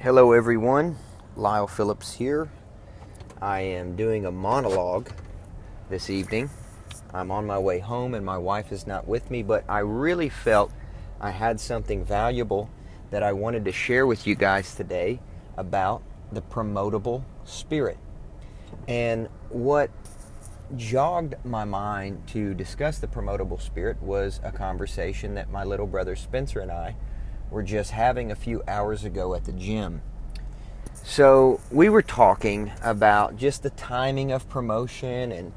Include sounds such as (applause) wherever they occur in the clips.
Hello, everyone. Lyle Phillips here. I am doing a monologue this evening. I'm on my way home and my wife is not with me, but I really felt I had something valuable that I wanted to share with you guys today about the promotable spirit. And what jogged my mind to discuss the promotable spirit was a conversation that my little brother Spencer and I were just having a few hours ago at the gym. So, we were talking about just the timing of promotion and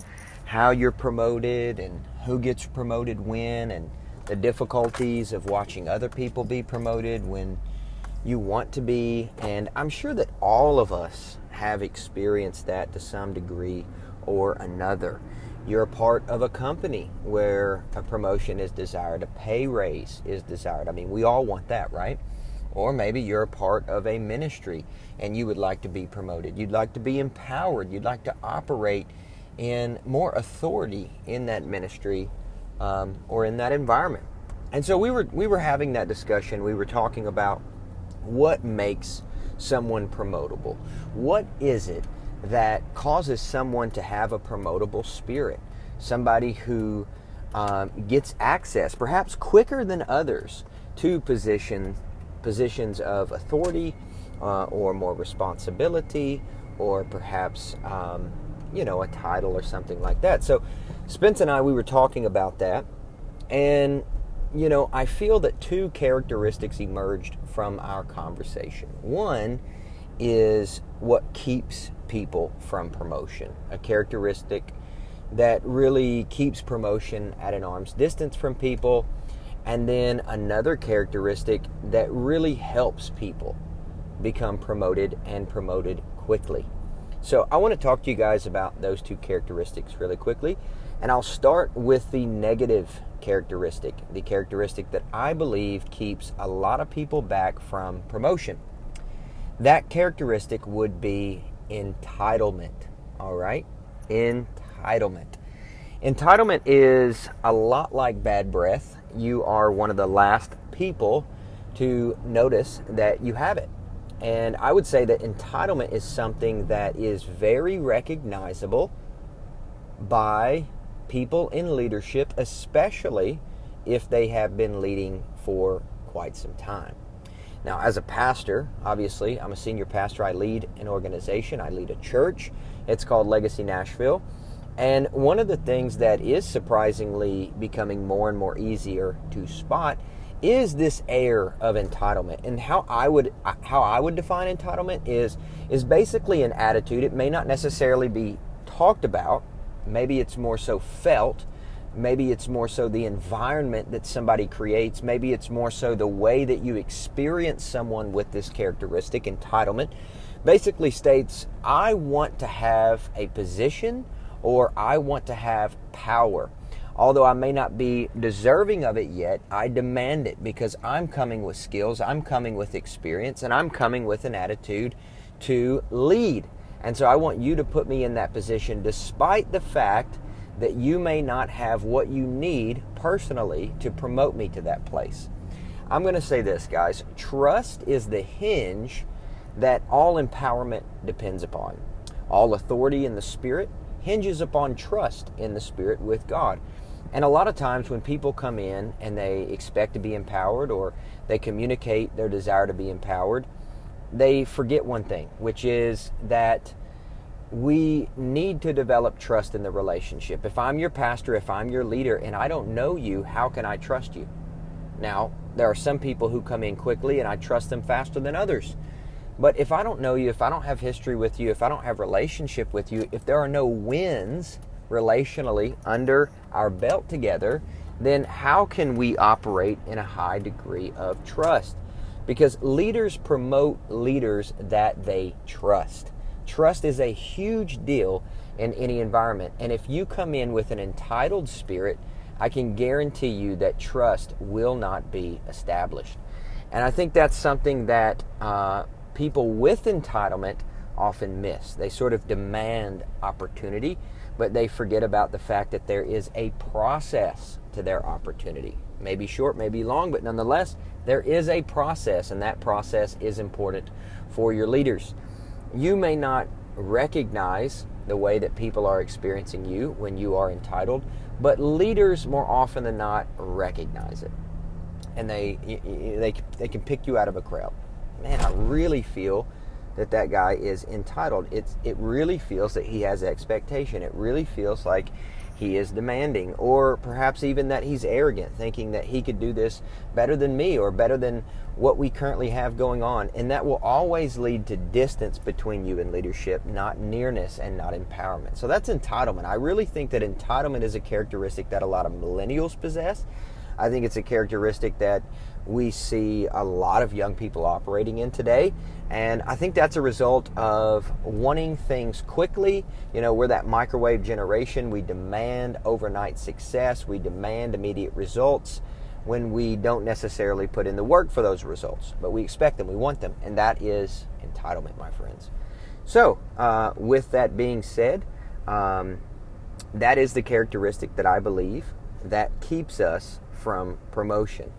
how you're promoted and who gets promoted when and the difficulties of watching other people be promoted when you want to be. And I'm sure that all of us have experienced that to some degree or another. You're a part of a company where a promotion is desired, a pay raise is desired. I mean, we all want that, right? Or maybe you're a part of a ministry and you would like to be promoted. You'd like to be empowered. You'd like to operate in more authority in that ministry um, or in that environment. And so we were we were having that discussion. We were talking about what makes someone promotable. What is it that causes someone to have a promotable spirit, somebody who um, gets access, perhaps quicker than others, to position positions of authority uh, or more responsibility, or perhaps um, you know a title or something like that. So, Spence and I we were talking about that, and you know I feel that two characteristics emerged from our conversation. One is what keeps people from promotion, a characteristic that really keeps promotion at an arm's distance from people, and then another characteristic that really helps people become promoted and promoted quickly. So, I want to talk to you guys about those two characteristics really quickly, and I'll start with the negative characteristic, the characteristic that I believe keeps a lot of people back from promotion. That characteristic would be entitlement. All right? Entitlement. Entitlement is a lot like bad breath. You are one of the last people to notice that you have it. And I would say that entitlement is something that is very recognizable by people in leadership, especially if they have been leading for quite some time. Now, as a pastor, obviously, I'm a senior pastor. I lead an organization, I lead a church. It's called Legacy Nashville. And one of the things that is surprisingly becoming more and more easier to spot is this air of entitlement. And how I would how I would define entitlement is is basically an attitude. It may not necessarily be talked about. Maybe it's more so felt Maybe it's more so the environment that somebody creates. Maybe it's more so the way that you experience someone with this characteristic, entitlement. Basically states, I want to have a position or I want to have power. Although I may not be deserving of it yet, I demand it because I'm coming with skills, I'm coming with experience, and I'm coming with an attitude to lead. And so I want you to put me in that position despite the fact that you may not have what you need personally to promote me to that place. I'm going to say this, guys trust is the hinge that all empowerment depends upon. All authority in the Spirit hinges upon trust in the Spirit with God. And a lot of times when people come in and they expect to be empowered or they communicate their desire to be empowered, they forget one thing, which is that we need to develop trust in the relationship. If I'm your pastor, if I'm your leader, and I don't know you, how can I trust you? Now, there are some people who come in quickly and I trust them faster than others. But if I don't know you, if I don't have history with you, if I don't have relationship with you, if there are no wins relationally under our belt together, then how can we operate in a high degree of trust? Because leaders promote leaders that they trust. Trust is a huge deal in any environment. And if you come in with an entitled spirit, I can guarantee you that trust will not be established. And I think that's something that uh, people with entitlement often miss. They sort of demand opportunity, but they forget about the fact that there is a process to their opportunity. Maybe short, maybe long, but nonetheless, There is a process, and that process is important for your leaders. You may not recognize the way that people are experiencing you when you are entitled, but leaders more often than not recognize it. And they, they, they can pick you out of a crowd. Man, I really feel that that guy is entitled. It's, it really feels that he has expectation. It really feels like he is demanding, or perhaps even that he's arrogant, thinking that he could do this better than me or better than what we currently have going on. And that will always lead to distance between you and leadership, not nearness and not empowerment. So that's entitlement. I really think that entitlement is a characteristic that a lot of millennials possess. I think it's a characteristic that we see a lot of young people operating in today. And I think that's a result of wanting things quickly. You know, we're that microwave generation. We demand overnight success, we demand immediate results when we don't necessarily put in the work for those results. But we expect them, we want them. And that is entitlement, my friends. So, uh, with that being said, um, that is the characteristic that I believe that keeps us from promotion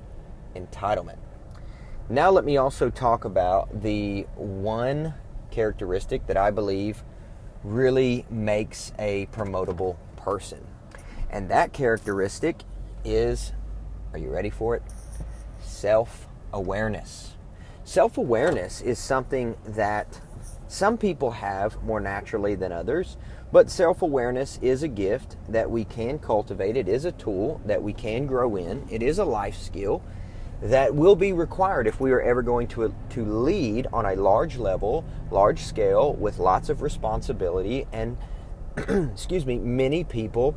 entitlement. Now, let me also talk about the one characteristic that I believe really makes a promotable person. And that characteristic is are you ready for it? Self awareness. Self awareness is something that some people have more naturally than others, but self awareness is a gift that we can cultivate. It is a tool that we can grow in. It is a life skill that will be required if we are ever going to, to lead on a large level, large scale, with lots of responsibility and, (clears throat) excuse me, many people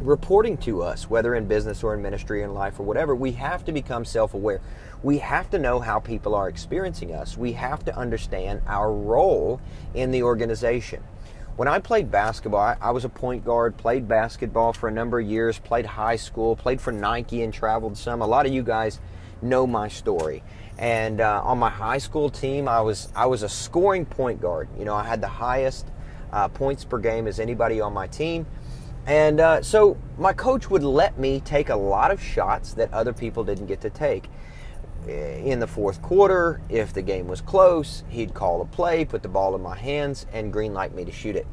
reporting to us, whether in business or in ministry, in life or whatever. We have to become self aware. We have to know how people are experiencing us. We have to understand our role in the organization. When I played basketball, I was a point guard, played basketball for a number of years, played high school, played for Nike and traveled some. A lot of you guys know my story. And uh, on my high school team, I was I was a scoring point guard. You know, I had the highest uh, points per game as anybody on my team. And uh, so my coach would let me take a lot of shots that other people didn't get to take. In the fourth quarter, if the game was close, he'd call a play, put the ball in my hands, and green light me to shoot it.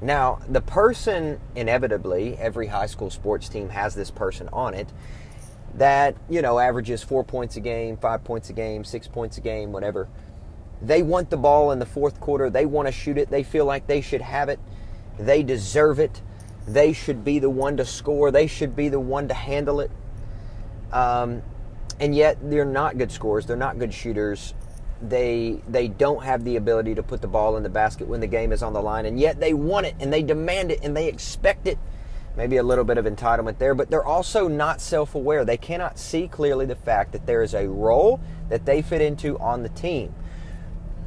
Now, the person, inevitably, every high school sports team has this person on it that, you know, averages four points a game, five points a game, six points a game, whatever. They want the ball in the fourth quarter. They want to shoot it. They feel like they should have it. They deserve it. They should be the one to score. They should be the one to handle it. Um, and yet they're not good scorers. They're not good shooters. They they don't have the ability to put the ball in the basket when the game is on the line, and yet they want it and they demand it and they expect it. Maybe a little bit of entitlement there, but they're also not self-aware. They cannot see clearly the fact that there is a role that they fit into on the team.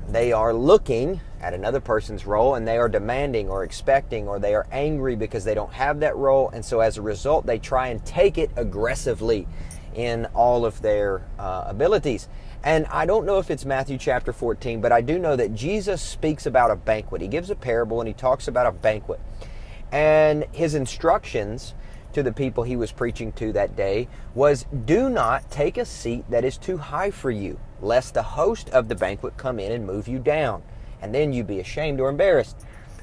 They are looking at another person's role and they are demanding or expecting or they are angry because they don't have that role, and so as a result, they try and take it aggressively in all of their uh, abilities. And I don't know if it's Matthew chapter 14, but I do know that Jesus speaks about a banquet. He gives a parable and he talks about a banquet. And his instructions to the people he was preaching to that day was do not take a seat that is too high for you, lest the host of the banquet come in and move you down, and then you be ashamed or embarrassed.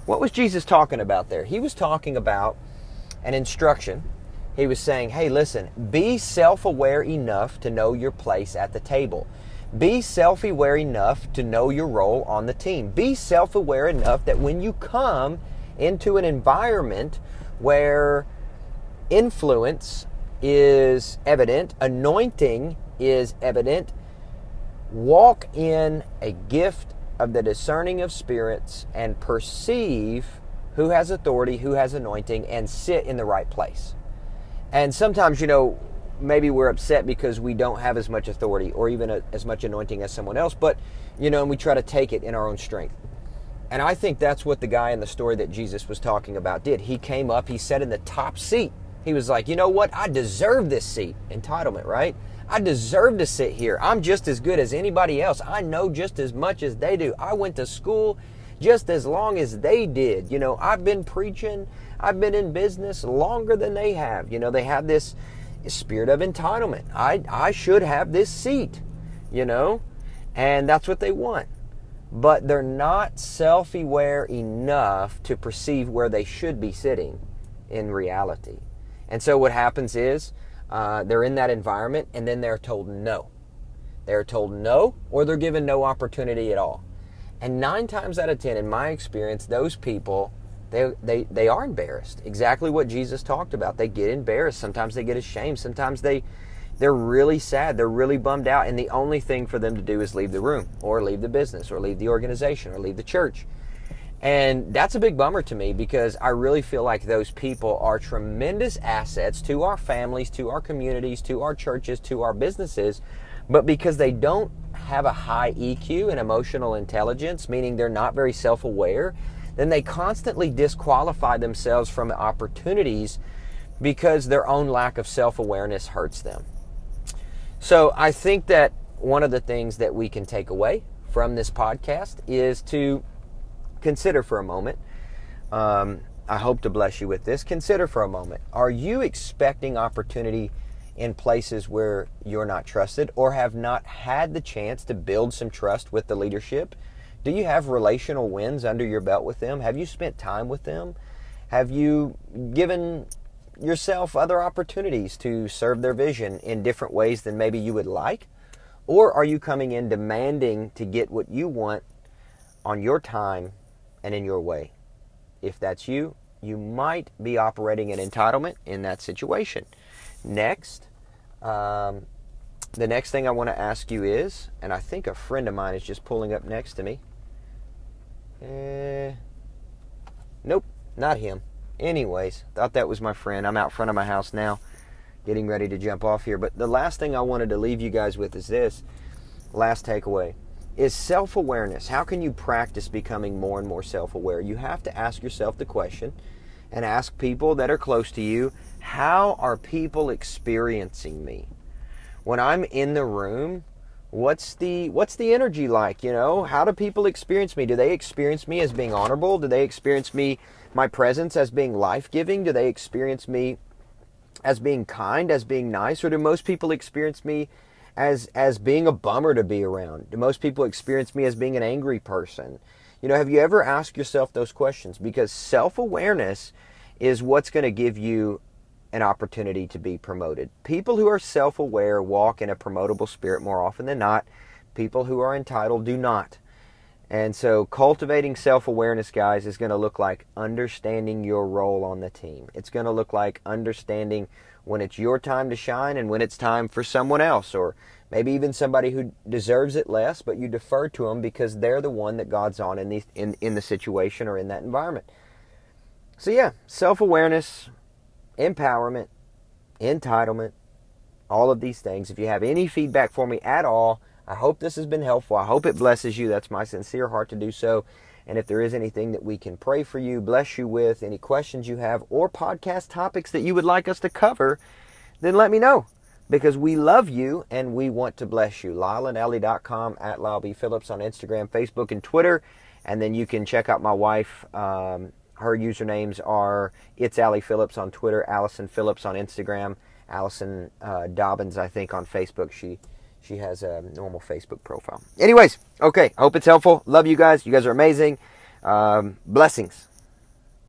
What was Jesus talking about there? He was talking about an instruction he was saying, hey, listen, be self aware enough to know your place at the table. Be self aware enough to know your role on the team. Be self aware enough that when you come into an environment where influence is evident, anointing is evident, walk in a gift of the discerning of spirits and perceive who has authority, who has anointing, and sit in the right place. And sometimes, you know, maybe we're upset because we don't have as much authority or even a, as much anointing as someone else, but, you know, and we try to take it in our own strength. And I think that's what the guy in the story that Jesus was talking about did. He came up, he sat in the top seat. He was like, you know what? I deserve this seat. Entitlement, right? I deserve to sit here. I'm just as good as anybody else. I know just as much as they do. I went to school just as long as they did. You know, I've been preaching I've been in business longer than they have. You know, they have this spirit of entitlement. I, I should have this seat, you know? And that's what they want. But they're not self aware enough to perceive where they should be sitting in reality. And so what happens is uh, they're in that environment and then they're told no. They're told no or they're given no opportunity at all. And nine times out of ten, in my experience, those people they, they, they are embarrassed. Exactly what Jesus talked about. They get embarrassed. Sometimes they get ashamed. Sometimes they, they're really sad. They're really bummed out. And the only thing for them to do is leave the room or leave the business or leave the organization or leave the church. And that's a big bummer to me because I really feel like those people are tremendous assets to our families, to our communities, to our churches, to our businesses. But because they don't have a high EQ and emotional intelligence, meaning they're not very self aware, then they constantly disqualify themselves from opportunities because their own lack of self awareness hurts them. So I think that one of the things that we can take away from this podcast is to consider for a moment. Um, I hope to bless you with this. Consider for a moment are you expecting opportunity in places where you're not trusted or have not had the chance to build some trust with the leadership? Do you have relational wins under your belt with them? Have you spent time with them? Have you given yourself other opportunities to serve their vision in different ways than maybe you would like? Or are you coming in demanding to get what you want on your time and in your way? If that's you, you might be operating an entitlement in that situation. Next, um, the next thing I want to ask you is, and I think a friend of mine is just pulling up next to me. Eh, nope, not him. Anyways, thought that was my friend. I'm out front of my house now, getting ready to jump off here. But the last thing I wanted to leave you guys with is this last takeaway is self awareness. How can you practice becoming more and more self aware? You have to ask yourself the question and ask people that are close to you how are people experiencing me? When I'm in the room, what's the what's the energy like you know how do people experience me do they experience me as being honorable do they experience me my presence as being life-giving do they experience me as being kind as being nice or do most people experience me as as being a bummer to be around do most people experience me as being an angry person you know have you ever asked yourself those questions because self-awareness is what's going to give you an opportunity to be promoted. People who are self aware walk in a promotable spirit more often than not. People who are entitled do not. And so, cultivating self awareness, guys, is going to look like understanding your role on the team. It's going to look like understanding when it's your time to shine and when it's time for someone else, or maybe even somebody who deserves it less, but you defer to them because they're the one that God's on in the, in, in the situation or in that environment. So, yeah, self awareness, empowerment, entitlement, all of these things. If you have any feedback for me at all, I hope this has been helpful. I hope it blesses you. That's my sincere heart to do so. And if there is anything that we can pray for you, bless you with, any questions you have, or podcast topics that you would like us to cover, then let me know because we love you and we want to bless you. LyleandEllie.com at Lyle B. Phillips on Instagram, Facebook, and Twitter. And then you can check out my wife, um, her usernames are it's Allie Phillips on Twitter, Allison Phillips on Instagram, Allison uh, Dobbins I think on Facebook. She she has a normal Facebook profile. Anyways, okay. Hope it's helpful. Love you guys. You guys are amazing. Um, blessings.